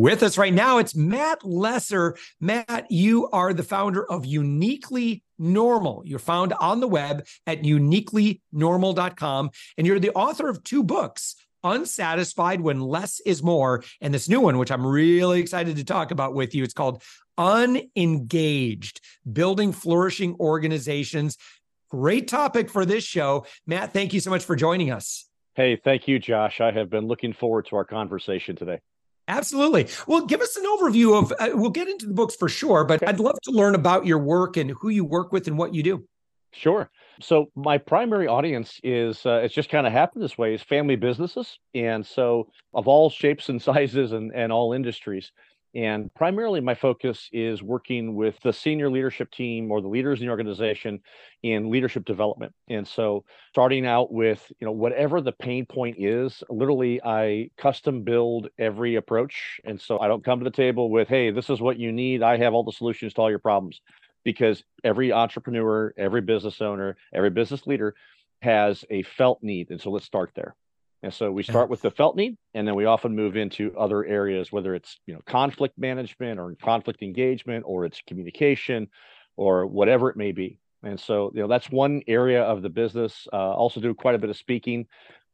With us right now, it's Matt Lesser. Matt, you are the founder of Uniquely Normal. You're found on the web at uniquelynormal.com, and you're the author of two books Unsatisfied When Less is More, and this new one, which I'm really excited to talk about with you. It's called Unengaged Building Flourishing Organizations. Great topic for this show. Matt, thank you so much for joining us. Hey, thank you, Josh. I have been looking forward to our conversation today. Absolutely. Well, give us an overview of, uh, we'll get into the books for sure, but I'd love to learn about your work and who you work with and what you do. Sure. So my primary audience is uh, it's just kind of happened this way is family businesses, and so of all shapes and sizes and and all industries. And primarily, my focus is working with the senior leadership team or the leaders in the organization in leadership development. And so, starting out with you know whatever the pain point is, literally, I custom build every approach. And so, I don't come to the table with, "Hey, this is what you need. I have all the solutions to all your problems," because every entrepreneur, every business owner, every business leader has a felt need. And so, let's start there. And so we start with the felt need, and then we often move into other areas, whether it's you know conflict management or conflict engagement, or it's communication, or whatever it may be. And so you know that's one area of the business. Uh, also do quite a bit of speaking,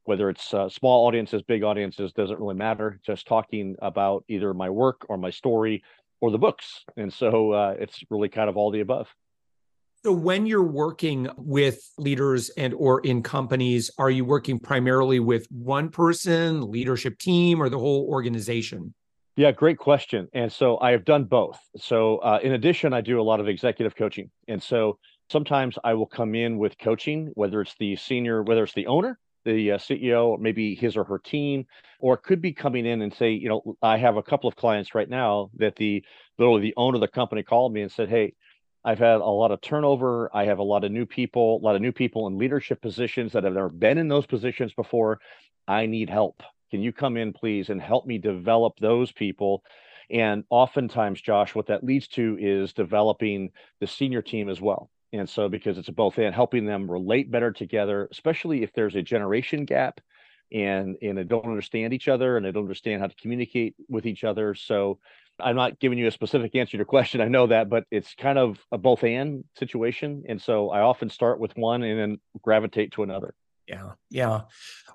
whether it's uh, small audiences, big audiences, doesn't really matter. Just talking about either my work or my story or the books. And so uh, it's really kind of all the above. So when you're working with leaders and or in companies, are you working primarily with one person, leadership team, or the whole organization? Yeah, great question. And so I have done both. So uh, in addition, I do a lot of executive coaching. And so sometimes I will come in with coaching, whether it's the senior, whether it's the owner, the uh, CEO, or maybe his or her team, or could be coming in and say, you know, I have a couple of clients right now that the literally the owner of the company called me and said, hey, I've had a lot of turnover. I have a lot of new people, a lot of new people in leadership positions that have never been in those positions before. I need help. Can you come in, please, and help me develop those people? And oftentimes, Josh, what that leads to is developing the senior team as well. And so, because it's both and helping them relate better together, especially if there's a generation gap and and they don't understand each other and they don't understand how to communicate with each other. So I'm not giving you a specific answer to your question. I know that, but it's kind of a both and situation. And so I often start with one and then gravitate to another. Yeah. Yeah.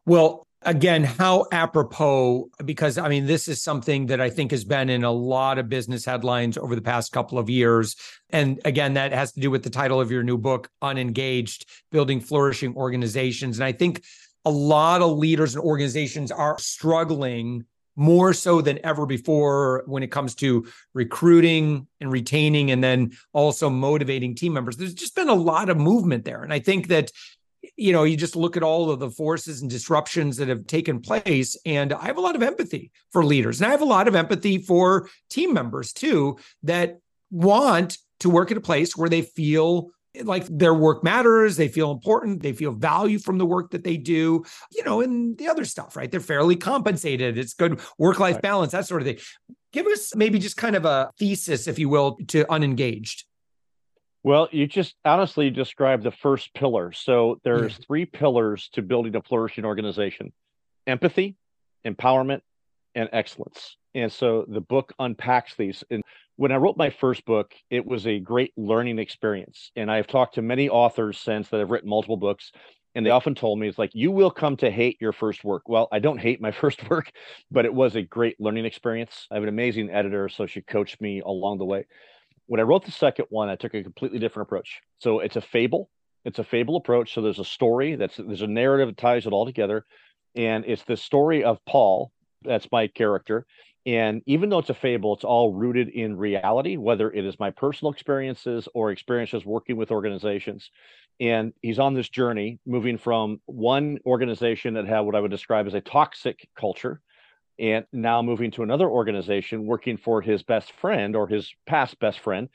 Well, again, how apropos, because I mean, this is something that I think has been in a lot of business headlines over the past couple of years. And again, that has to do with the title of your new book, Unengaged Building Flourishing Organizations. And I think a lot of leaders and organizations are struggling more so than ever before when it comes to recruiting and retaining and then also motivating team members. There's just been a lot of movement there. And i think that you know you just look at all of the forces and disruptions that have taken place. And i have a lot of empathy for leaders. And i have a lot of empathy for team members too that want to work at a place where they feel like their work matters they feel important they feel value from the work that they do you know and the other stuff right? They're fairly compensated it's good work life right. balance that sort of thing. Give us maybe just kind of a thesis if you will to unengaged. Well you just honestly described the first pillar. So there's yeah. three pillars to building a flourishing organization empathy empowerment and excellence. And so the book unpacks these. And when I wrote my first book, it was a great learning experience. And I've talked to many authors since that have written multiple books. And they often told me, it's like, you will come to hate your first work. Well, I don't hate my first work, but it was a great learning experience. I have an amazing editor, so she coached me along the way. When I wrote the second one, I took a completely different approach. So it's a fable. It's a fable approach. So there's a story that's there's a narrative that ties it all together, and it's the story of Paul. That's my character. And even though it's a fable, it's all rooted in reality, whether it is my personal experiences or experiences working with organizations. And he's on this journey moving from one organization that had what I would describe as a toxic culture and now moving to another organization working for his best friend or his past best friend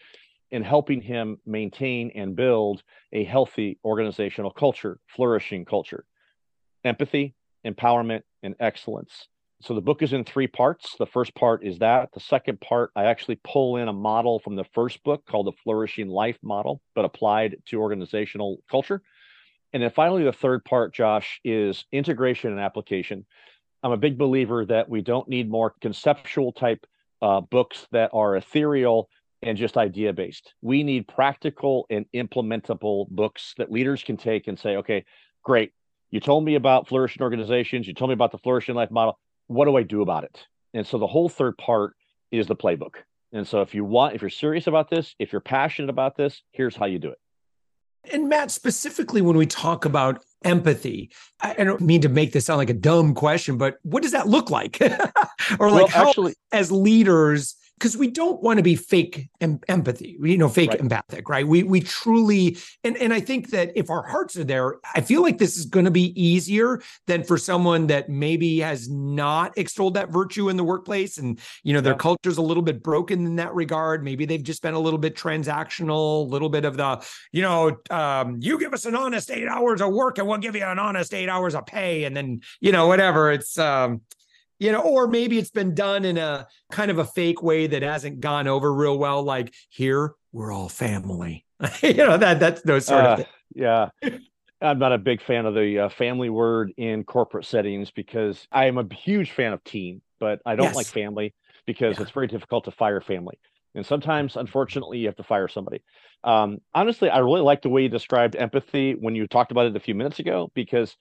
and helping him maintain and build a healthy organizational culture, flourishing culture, empathy, empowerment, and excellence. So the book is in three parts. The first part is that. The second part, I actually pull in a model from the first book called the Flourishing Life Model, but applied to organizational culture. And then finally, the third part, Josh, is integration and application. I'm a big believer that we don't need more conceptual type uh, books that are ethereal and just idea based. We need practical and implementable books that leaders can take and say, okay, great. You told me about flourishing organizations. You told me about the flourishing life model. What do I do about it? And so the whole third part is the playbook. And so if you want, if you're serious about this, if you're passionate about this, here's how you do it. And Matt, specifically when we talk about empathy, I don't mean to make this sound like a dumb question, but what does that look like? or like well, how, actually, as leaders, because we don't want to be fake em- empathy, you know, fake right. empathic, right? We we truly, and and I think that if our hearts are there, I feel like this is going to be easier than for someone that maybe has not extolled that virtue in the workplace, and you know, their yeah. culture's a little bit broken in that regard. Maybe they've just been a little bit transactional, a little bit of the, you know, um, you give us an honest eight hours of work, and we'll give you an honest eight hours of pay, and then you know, whatever. It's um, you know, or maybe it's been done in a kind of a fake way that hasn't gone over real well. Like here, we're all family. you know that that's no sort uh, of thing. yeah. I'm not a big fan of the uh, family word in corporate settings because I am a huge fan of team, but I don't yes. like family because yeah. it's very difficult to fire family. And sometimes, unfortunately, you have to fire somebody. Um, honestly, I really like the way you described empathy when you talked about it a few minutes ago because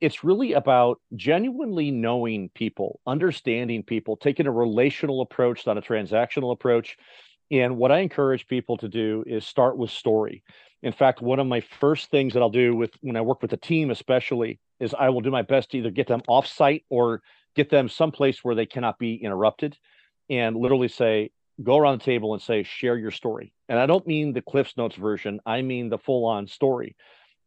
it's really about genuinely knowing people, understanding people, taking a relational approach, not a transactional approach. And what I encourage people to do is start with story. In fact, one of my first things that I'll do with when I work with a team, especially, is I will do my best to either get them off site or get them someplace where they cannot be interrupted and literally say, go around the table and say, share your story. And I don't mean the Cliff's Notes version, I mean the full on story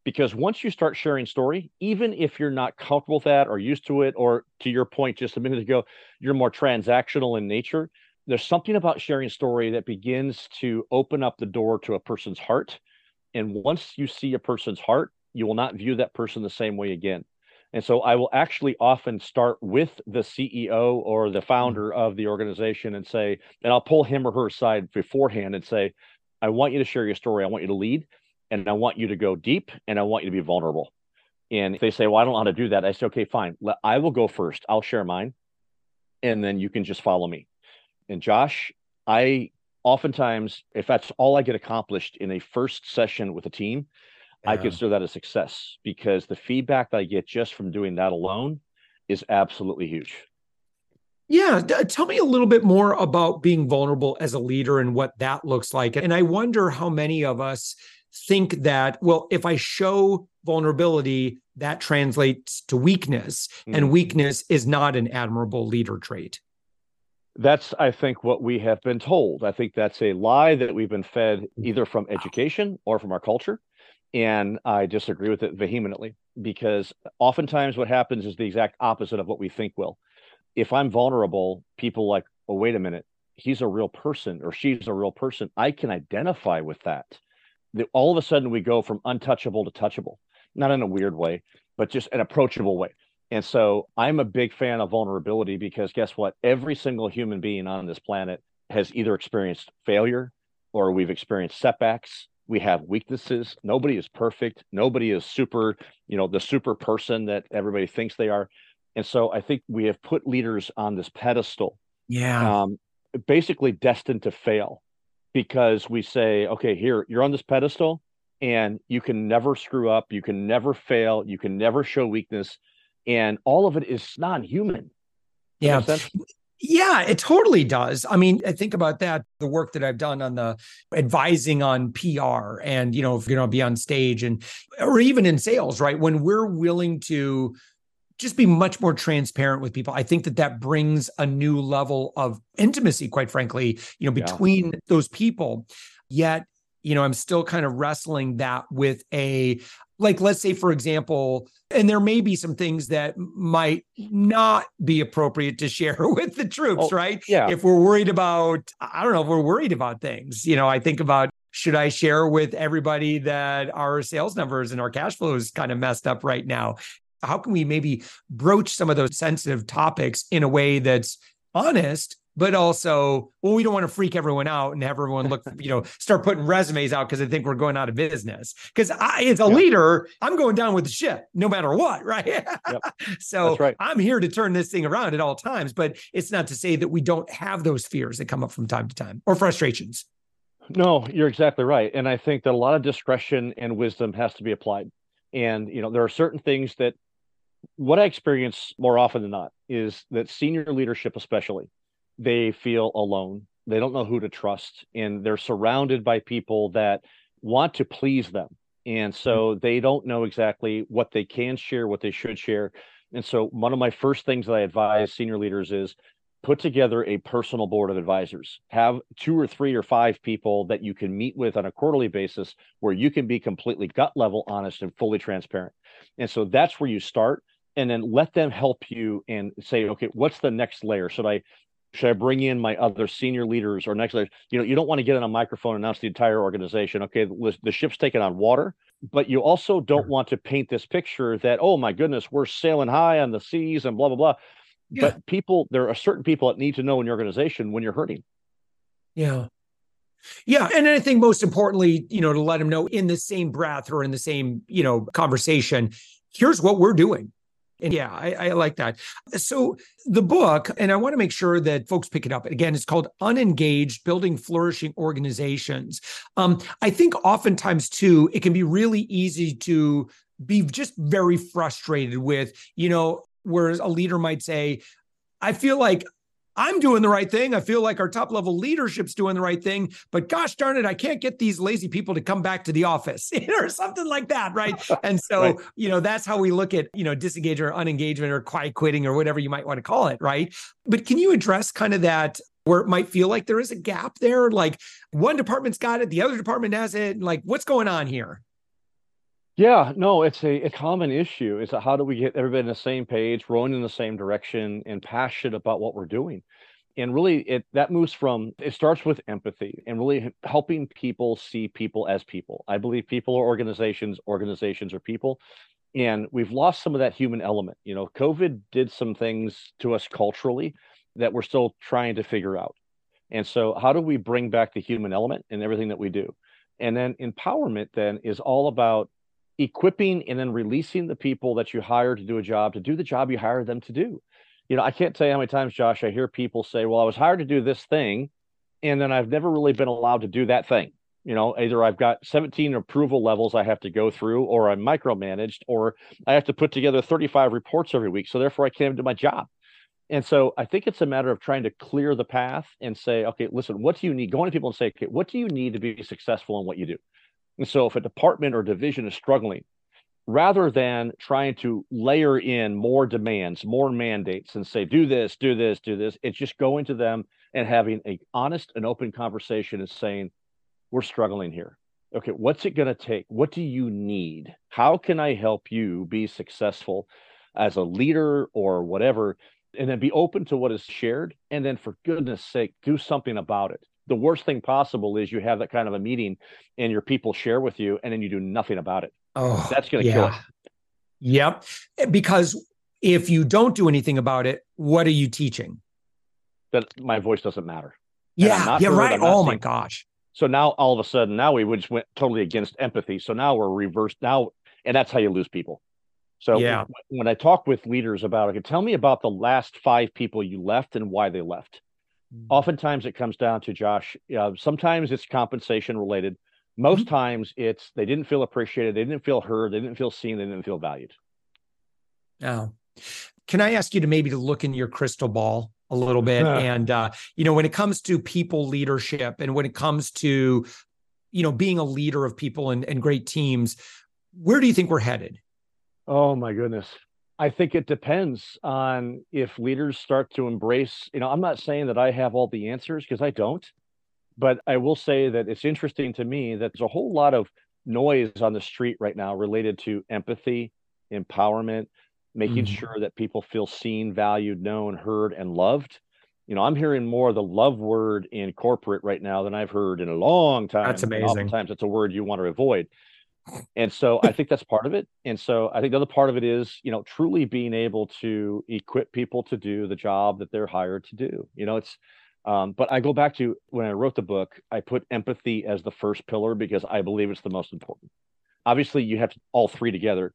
because once you start sharing story even if you're not comfortable with that or used to it or to your point just a minute ago you're more transactional in nature there's something about sharing story that begins to open up the door to a person's heart. And once you see a person's heart you will not view that person the same way again. And so i will actually often start with the ceo or the founder mm-hmm. of the organization and say and i'll pull him or her aside beforehand and say i want you to share your story. I want you to lead and I want you to go deep and I want you to be vulnerable. And if they say, Well, I don't know how to do that, I say, Okay, fine. I will go first. I'll share mine. And then you can just follow me. And Josh, I oftentimes, if that's all I get accomplished in a first session with a team, yeah. I consider that a success because the feedback that I get just from doing that alone is absolutely huge. Yeah, tell me a little bit more about being vulnerable as a leader and what that looks like. And I wonder how many of us think that, well, if I show vulnerability, that translates to weakness, mm-hmm. and weakness is not an admirable leader trait. That's, I think, what we have been told. I think that's a lie that we've been fed either from education or from our culture. And I disagree with it vehemently because oftentimes what happens is the exact opposite of what we think will. If I'm vulnerable, people like, oh, wait a minute, he's a real person or she's a real person. I can identify with that that all of a sudden we go from untouchable to touchable, not in a weird way, but just an approachable way. And so I'm a big fan of vulnerability because guess what? Every single human being on this planet has either experienced failure or we've experienced setbacks. We have weaknesses. Nobody is perfect. Nobody is super, you know, the super person that everybody thinks they are. And so I think we have put leaders on this pedestal. Yeah. Um, basically destined to fail because we say, okay, here, you're on this pedestal and you can never screw up, you can never fail, you can never show weakness. And all of it is non human. Yeah. Yeah, it totally does. I mean, I think about that, the work that I've done on the advising on PR and, you know, if you're going to be on stage and, or even in sales, right? When we're willing to just be much more transparent with people, I think that that brings a new level of intimacy, quite frankly, you know, between yeah. those people. Yet, you know, I'm still kind of wrestling that with a, like let's say for example and there may be some things that might not be appropriate to share with the troops oh, right yeah if we're worried about i don't know if we're worried about things you know i think about should i share with everybody that our sales numbers and our cash flow is kind of messed up right now how can we maybe broach some of those sensitive topics in a way that's honest but also, well, we don't want to freak everyone out and have everyone look, you know, start putting resumes out because they think we're going out of business. Because I, as a yeah. leader, I'm going down with the ship no matter what, right? Yep. so right. I'm here to turn this thing around at all times. But it's not to say that we don't have those fears that come up from time to time or frustrations. No, you're exactly right. And I think that a lot of discretion and wisdom has to be applied. And, you know, there are certain things that what I experience more often than not is that senior leadership, especially, they feel alone. They don't know who to trust, and they're surrounded by people that want to please them. And so mm-hmm. they don't know exactly what they can share, what they should share. And so, one of my first things that I advise senior leaders is put together a personal board of advisors. Have two or three or five people that you can meet with on a quarterly basis where you can be completely gut level honest and fully transparent. And so that's where you start. And then let them help you and say, okay, what's the next layer? Should I should I bring in my other senior leaders or next layer? You know, you don't want to get on a microphone and announce the entire organization. Okay, the, the ship's taken on water, but you also don't want to paint this picture that, oh my goodness, we're sailing high on the seas and blah blah blah. Yeah. But people, there are certain people that need to know in your organization when you're hurting. Yeah. Yeah. And I think most importantly, you know, to let them know in the same breath or in the same, you know, conversation, here's what we're doing. And yeah, I, I, like that. So the book, and I want to make sure that folks pick it up. Again, it's called Unengaged Building Flourishing Organizations. Um, I think oftentimes too, it can be really easy to be just very frustrated with, you know, whereas a leader might say, I feel like I'm doing the right thing. I feel like our top level leadership's doing the right thing, but gosh darn it, I can't get these lazy people to come back to the office or something like that. Right. And so, right. you know, that's how we look at, you know, disengage or unengagement or quiet quitting or whatever you might want to call it. Right. But can you address kind of that where it might feel like there is a gap there? Like one department's got it, the other department has it. Like what's going on here? Yeah, no, it's a, a common issue. Is how do we get everybody in the same page, rowing in the same direction, and passionate about what we're doing? And really, it that moves from it starts with empathy and really helping people see people as people. I believe people are organizations, organizations are people, and we've lost some of that human element. You know, COVID did some things to us culturally that we're still trying to figure out. And so, how do we bring back the human element in everything that we do? And then empowerment then is all about equipping and then releasing the people that you hire to do a job to do the job you hire them to do. You know, I can't tell you how many times, Josh, I hear people say, Well, I was hired to do this thing, and then I've never really been allowed to do that thing. You know, either I've got 17 approval levels I have to go through, or I'm micromanaged, or I have to put together 35 reports every week. So therefore, I can't do my job. And so I think it's a matter of trying to clear the path and say, okay, listen, what do you need? Going to people and say, okay, what do you need to be successful in what you do? And so if a department or division is struggling, rather than trying to layer in more demands, more mandates and say, do this, do this, do this, it's just going to them and having a honest and open conversation and saying, we're struggling here. Okay, what's it going to take? What do you need? How can I help you be successful as a leader or whatever? And then be open to what is shared. And then, for goodness sake, do something about it the worst thing possible is you have that kind of a meeting and your people share with you and then you do nothing about it. Oh, that's going to yeah. kill it. Yep. Because if you don't do anything about it, what are you teaching? That my voice doesn't matter. Yeah. Yeah. Right. Oh my gosh. So now all of a sudden, now we just went totally against empathy. So now we're reversed now, and that's how you lose people. So yeah. when I talk with leaders about, okay, tell me about the last five people you left and why they left. Mm-hmm. Oftentimes it comes down to Josh. Uh, sometimes it's compensation related. Most mm-hmm. times it's they didn't feel appreciated, they didn't feel heard, they didn't feel seen, they didn't feel valued. Now, can I ask you to maybe to look in your crystal ball a little bit. and, uh, you know, when it comes to people leadership and when it comes to, you know, being a leader of people and, and great teams, where do you think we're headed? Oh, my goodness. I think it depends on if leaders start to embrace, you know, I'm not saying that I have all the answers because I don't, but I will say that it's interesting to me that there's a whole lot of noise on the street right now related to empathy, empowerment, making mm-hmm. sure that people feel seen, valued, known, heard, and loved. You know, I'm hearing more the love word in corporate right now than I've heard in a long time. That's amazing. Oftentimes, it's a word you want to avoid. And so I think that's part of it. And so I think the other part of it is, you know, truly being able to equip people to do the job that they're hired to do. You know, it's, um, but I go back to when I wrote the book, I put empathy as the first pillar because I believe it's the most important. Obviously, you have all three together,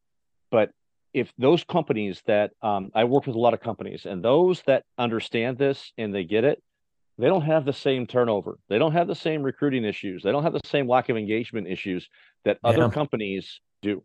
but if those companies that um, I work with a lot of companies and those that understand this and they get it, they don't have the same turnover. They don't have the same recruiting issues. They don't have the same lack of engagement issues that yeah. other companies do.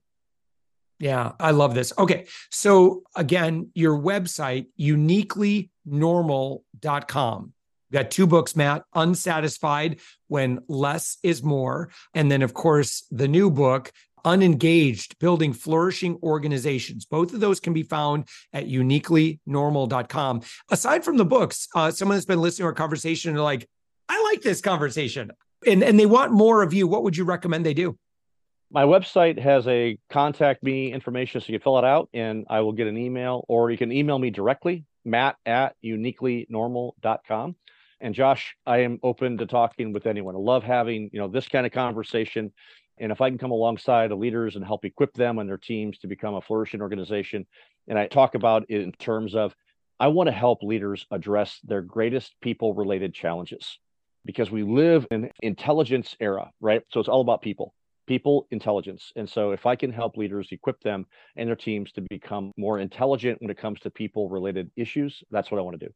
Yeah, I love this. Okay. So again, your website, uniquelynormal.com. We've got two books, Matt, Unsatisfied When Less is More. And then, of course, the new book, unengaged, building flourishing organizations. Both of those can be found at uniquelynormal.com. Aside from the books, uh, someone that's been listening to our conversation and like, I like this conversation and, and they want more of you. What would you recommend they do? My website has a contact me information so you fill it out and I will get an email or you can email me directly, matt at uniquelynormal.com. And Josh, I am open to talking with anyone. I love having, you know, this kind of conversation and if I can come alongside the leaders and help equip them and their teams to become a flourishing organization, and I talk about it in terms of I want to help leaders address their greatest people related challenges because we live in intelligence era, right? So it's all about people, people intelligence. And so if I can help leaders equip them and their teams to become more intelligent when it comes to people related issues, that's what I want to do.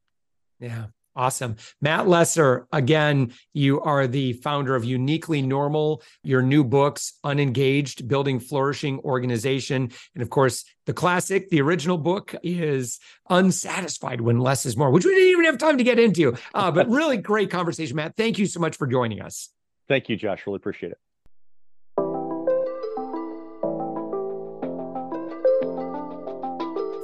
Yeah. Awesome. Matt Lesser, again, you are the founder of Uniquely Normal, your new books, Unengaged, Building Flourishing Organization. And of course, the classic, the original book is Unsatisfied When Less is More, which we didn't even have time to get into. Uh, but really great conversation, Matt. Thank you so much for joining us. Thank you, Josh. Really appreciate it.